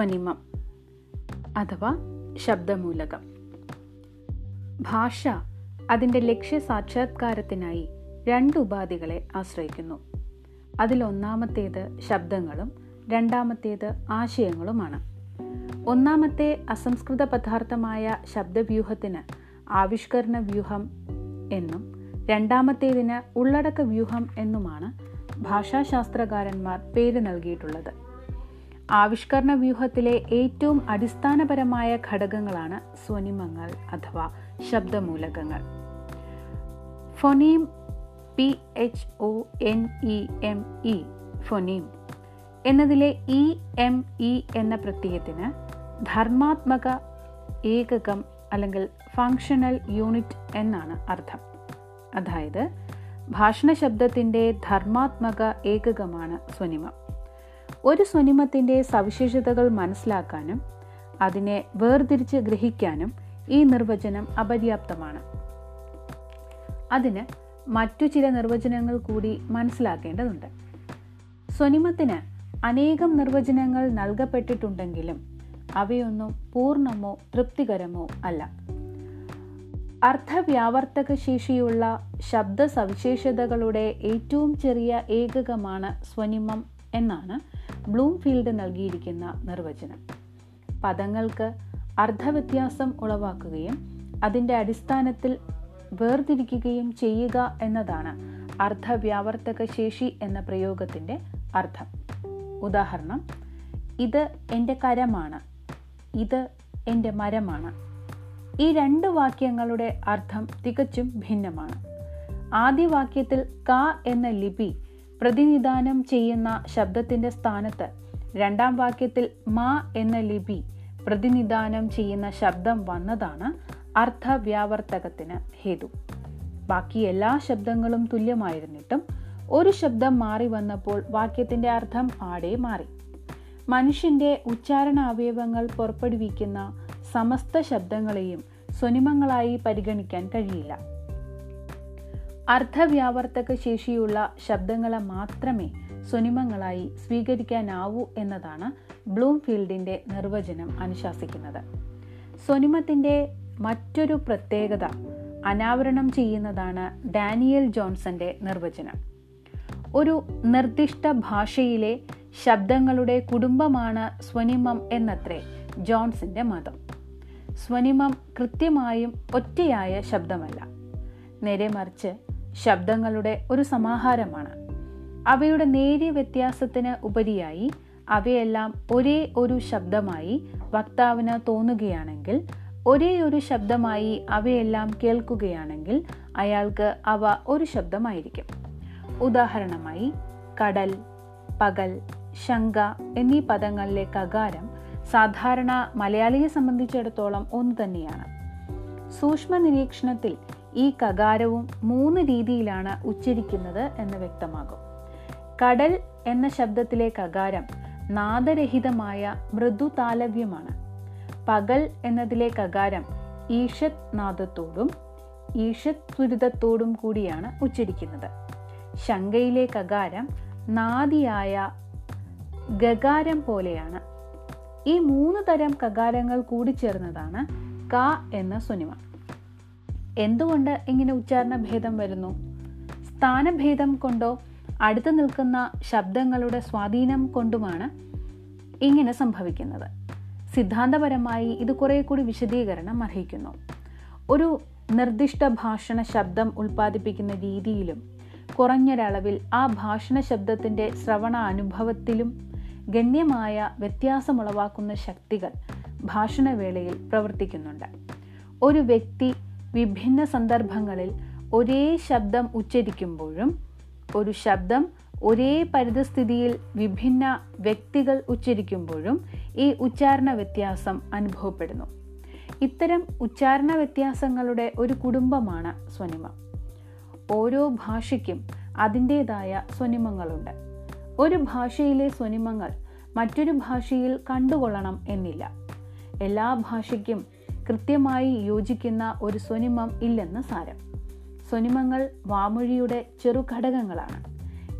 സ്വനിമം അഥവാ ശബ്ദമൂലകം. ഭാഷ അതിന്റെ ലക്ഷ്യ സാക്ഷാത്കാരത്തിനായി രണ്ട് ഉപാധികളെ ആശ്രയിക്കുന്നു. അതിലൊന്നാമത്തേത് ശബ്ദങ്ങളും രണ്ടാമത്തേത് ആശയങ്ങളുമാണ്. ഒന്നാമത്തെ അസംസ്കൃത പദാർത്ഥമായ ശബ്ദവ്യൂഹത്തിന് ആവിഷ്കരണ വ്യൂഹം എന്നും രണ്ടാമത്തേതിന് ഉള്ളടക്ക വ്യൂഹം എന്നുമാണ് ഭാഷാശാസ്ത്രകാരന്മാർ പേര് നൽകിയിട്ടുള്ളത്. ആവിഷ്കരണ വ്യൂഹത്തിലെ ഏറ്റവും അടിസ്ഥാനപരമായ ഘടകങ്ങളാണ് സ്വനിമങ്ങൾ അഥവാ ശബ്ദമൂലകങ്ങൾ. Phoneme P H O N E M E phoneme എന്നതിലെ ഇ എം ഇ എന്ന പ്രത്യയത്തിന് ധർമാത്മക ഏകകം അല്ലെങ്കിൽ ഫങ്ഷണൽ യൂണിറ്റ് എന്നാണ് അർത്ഥം. അതായത് ഭാഷണ ശബ്ദത്തിന്റെ ധർമാത്മക ഏകകമാണ് സ്വനിമം. ഒരു സ്വനിമത്തിന്റെ സവിശേഷതകൾ മനസ്സിലാക്കാനും അതിനെ വേർതിരിച്ച് ഗ്രഹിക്കാനും ഈ നിർവചനം അപര്യാപ്തമാണ്. അതിന് മറ്റു ചില നിർവചനങ്ങൾ കൂടി മനസ്സിലാക്കേണ്ടതുണ്ട്. സ്വനിമത്തിന് അനേകം നിർവചനങ്ങൾ നൽകപ്പെട്ടിട്ടുണ്ടെങ്കിലും അവയൊന്നും പൂർണമോ തൃപ്തികരമോ അല്ല. അർത്ഥവ്യാവർത്തക ശേഷിയുള്ള ശബ്ദ സവിശേഷതകളുടെ ഏറ്റവും ചെറിയ ഏകകമാണ് സ്വനിമം എന്നാണ് ബ്ലൂംഫീൽഡ് നൽകിയിരിക്കുന്ന നിർവചനം. പദങ്ങൾക്ക് അർത്ഥവ്യത്യാസം ഉളവാക്കുകയും അതിന്റെ അടിസ്ഥാനത്തിൽ വേർതിരിക്കുകയും ചെയ്യുക എന്നതാണ് അർത്ഥവ്യാവർത്തക ശേഷി എന്ന പ്രയോഗത്തിന്റെ അർത്ഥം. ഉദാഹരണം ഇത് എന്റെ കരമാണ് ഇത് എന്റെ മരമാണ്. ഈ രണ്ട് വാക്യങ്ങളുടെ അർത്ഥം തികച്ചും ഭിന്നമാണ്. ആദ്യ വാക്യത്തിൽ ക എന്ന ലിപി പ്രതിനിധാനം ചെയ്യുന്ന ശബ്ദത്തിന്റെ സ്ഥാനത്ത് രണ്ടാം വാക്യത്തിൽ മാ എന്ന ലിപി പ്രതിനിധാനം ചെയ്യുന്ന ശബ്ദം വന്നതാണ് അർത്ഥവ്യാവർത്തകത്തിന് ഹേതു. ബാക്കി എല്ലാ ശബ്ദങ്ങളും തുല്യമായിരുന്നിട്ടും ഒരു ശബ്ദം മാറി വന്നപ്പോൾ വാക്യത്തിന്റെ അർത്ഥം പാടെ മാറി. മനുഷ്യന്റെ ഉച്ചാരണ അവയവങ്ങൾ പുറപ്പെടുവിക്കുന്ന സമസ്ത ശബ്ദങ്ങളെയും സ്വനിമങ്ങളായി പരിഗണിക്കാൻ കഴിയില്ല. അർത്ഥവ്യാവർത്തക ശേഷിയുള്ള ശബ്ദങ്ങളെ മാത്രമേ സ്വനിമങ്ങളായി സ്വീകരിക്കാനാവൂ എന്നതാണ് ബ്ലൂംഫീൽഡിന്റെ നിർവചനം അനുശാസിക്കുന്നത്. സ്വനിമത്തിന്റെ മറ്റൊരു പ്രത്യേകത അനാവരണം ചെയ്യുന്നതാണ് ഡാനിയൽ ജോൺസന്റെ നിർവചനം. ഒരു നിർദ്ദിഷ്ട ഭാഷയിലെ ശബ്ദങ്ങളുടെ കുടുംബമാണ് സ്വനിമം എന്നത്രേ ജോൺസിന്റെ മതം. സ്വനിമം കൃത്യമായും ഒറ്റയായ ശബ്ദമല്ല. നേരെ മറിച്ച് ശബ്ദങ്ങളുടെ ഒരു സമാഹാരമാണ്. അവയുടെ നേരിയ വ്യത്യാസത്തിന് ഉപരിയായി അവയെല്ലാം ഒരേ ഒരു ശബ്ദമായി വക്താവിന് തോന്നുകയാണെങ്കിൽ ഒരേ ഒരു ശബ്ദമായി അവയെല്ലാം കേൾക്കുകയാണെങ്കിൽ അയാൾക്ക് അവ ഒരു ശബ്ദമായിരിക്കും. ഉദാഹരണമായി കടൽ പകൽ ശങ്ക എന്നീ പദങ്ങളിലെ കകാരം സാധാരണ മലയാളിയെ സംബന്ധിച്ചിടത്തോളം ഒന്ന് തന്നെയാണ്. സൂക്ഷ്മ നിരീക്ഷണത്തിൽ ഈ കകാരവും മൂന്ന് രീതിയിലാണ് ഉച്ചരിക്കുന്നത് എന്ന് വ്യക്തമാകും. കടൽ എന്ന ശബ്ദത്തിലെ കകാരം നാദരഹിതമായ മൃദു താലവ്യമാണ് പകൽ എന്നതിലെ കകാരം ഈഷത് നാദത്തോടും ഈഷത് സുരിതത്തോടും കൂടിയാണ് ഉച്ചരിക്കുന്നത്. ശങ്കയിലെ കകാരം നാദിയായ ഗകാരം പോലെയാണ്. ഈ മൂന്ന് തരം കകാരങ്ങൾ കൂടിച്ചേർന്നതാണ് ക എന്ന സുനിമ എന്തുകൊണ്ട് ഇങ്ങനെ ഉച്ചാരണ ഭേദം വരുന്നു? സ്ഥാനഭേദം കൊണ്ടോ അടുത്ത് നിൽക്കുന്ന ശബ്ദങ്ങളുടെ സ്വാധീനം കൊണ്ടുമാണ് ഇങ്ങനെ സംഭവിക്കുന്നത്. സിദ്ധാന്തപരമായി ഇത് കുറെ കൂടി വിശദീകരണം അർഹിക്കുന്നു. ഒരു നിർദ്ദിഷ്ട ഭാഷണ ശബ്ദം ഉൽപ്പാദിപ്പിക്കുന്ന രീതിയിലും കുറഞ്ഞൊരളവിൽ ആ ഭാഷണ ശബ്ദത്തിന്റെ ശ്രവണ അനുഭവത്തിലും ഗണ്യമായ വ്യത്യാസമുളവാക്കുന്ന ശക്തികൾ ഭാഷണവേളയിൽ പ്രവർത്തിക്കുന്നുണ്ട്. ഒരു വ്യക്തി വിഭിന്ന സന്ദർഭങ്ങളിൽ ഒരേ ശബ്ദം ഉച്ചരിക്കുമ്പോഴും ഒരു ശബ്ദം ഒരേ പരിതസ്ഥിതിയിൽ വിഭിന്ന വ്യക്തികൾ ഉച്ചരിക്കുമ്പോഴും ഈ ഉച്ചാരണ വ്യത്യാസം അനുഭവപ്പെടുന്നു. ഇത്തരം ഉച്ചാരണ വ്യത്യാസങ്ങളുടെ ഒരു കുടുംബമാണ് സ്വനിമ. ഓരോ ഭാഷയ്ക്കും അതിന്റേതായ സ്വനിമങ്ങളുണ്ട്. ഒരു ഭാഷയിലെ സ്വനിമങ്ങൾ മറ്റൊരു ഭാഷയിൽ കണ്ടുകൊള്ളണം എന്നില്ല. എല്ലാ ഭാഷയ്ക്കും കൃത്യമായി യോജിക്കുന്ന ഒരു സ്വനിമം ഇല്ലെന്ന് സാരം. സ്വനിമങ്ങൾ വാമൊഴിയുടെ ചെറുഘടകങ്ങളാണ്.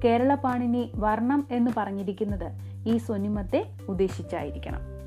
കേരള പാണിനി വർണം എന്ന് പറഞ്ഞിരിക്കുന്നത് ഈ സ്വനിമത്തെ ഉദ്ദേശിച്ചായിരിക്കണം.